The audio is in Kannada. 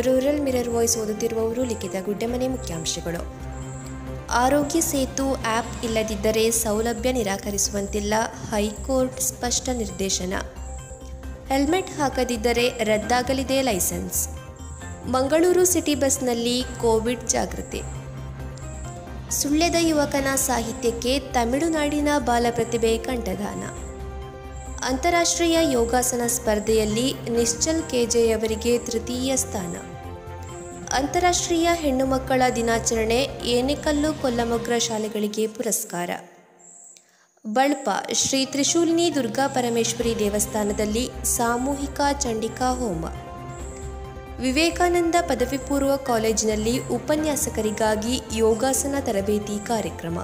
ರೂರಲ್ ಮಿರರ್ ವಾಯ್ಸ್ ಓದುತ್ತಿರುವವರು ಲಿಖಿತ ಗುಡ್ಡೆಮನೆ ಮುಖ್ಯಾಂಶಗಳು. ಆರೋಗ್ಯ ಸೇತು ಆ್ಯಪ್ ಇಲ್ಲದಿದ್ದರೆ ಸೌಲಭ್ಯ ನಿರಾಕರಿಸುವಂತಿಲ್ಲ ಹೈಕೋರ್ಟ್ ಸ್ಪಷ್ಟ ನಿರ್ದೇಶನ. ಹೆಲ್ಮೆಟ್ ಹಾಕದಿದ್ದರೆ ರದ್ದಾಗಲಿದೆ ಲೈಸೆನ್ಸ್. ಮಂಗಳೂರು ಸಿಟಿ ಬಸ್ನಲ್ಲಿ ಕೋವಿಡ್ ಜಾಗೃತಿ. ಸುಳ್ಯದ ಯುವಕನ ಸಾಹಿತ್ಯಕ್ಕೆ ತಮಿಳುನಾಡಿನ ಬಾಲಪ್ರತಿಭೆ ಕಂಠದಾನ. ಅಂತಾರಾಷ್ಟ್ರೀಯ ಯೋಗಾಸನ ಸ್ಪರ್ಧೆಯಲ್ಲಿ ನಿಶ್ಚಲ್ ಕೆಜೆಯವರಿಗೆ ತೃತೀಯ ಸ್ಥಾನ. ಅಂತಾರಾಷ್ಟ್ರೀಯ ಹೆಣ್ಣು ಮಕ್ಕಳ ದಿನಾಚರಣೆ ಏನೆಕಲ್ಲು ಕೊಲ್ಲಮಗ್ರ ಶಾಲೆಗಳಿಗೆ ಪುರಸ್ಕಾರ. ಬಳ್ಪ, ಶ್ರೀ ತ್ರಿಶೂಲಿನಿ ದುರ್ಗಾ ಪರಮೇಶ್ವರಿ ದೇವಸ್ಥಾನದಲ್ಲಿ ಸಾಮೂಹಿಕ ಚಂಡಿಕಾ ಹೋಮ. ವಿವೇಕಾನಂದ ಪದವಿ ಪೂರ್ವ ಕಾಲೇಜಿನಲ್ಲಿ ಉಪನ್ಯಾಸಕರಿಗಾಗಿ ಯೋಗಾಸನ ತರಬೇತಿ ಕಾರ್ಯಕ್ರಮ.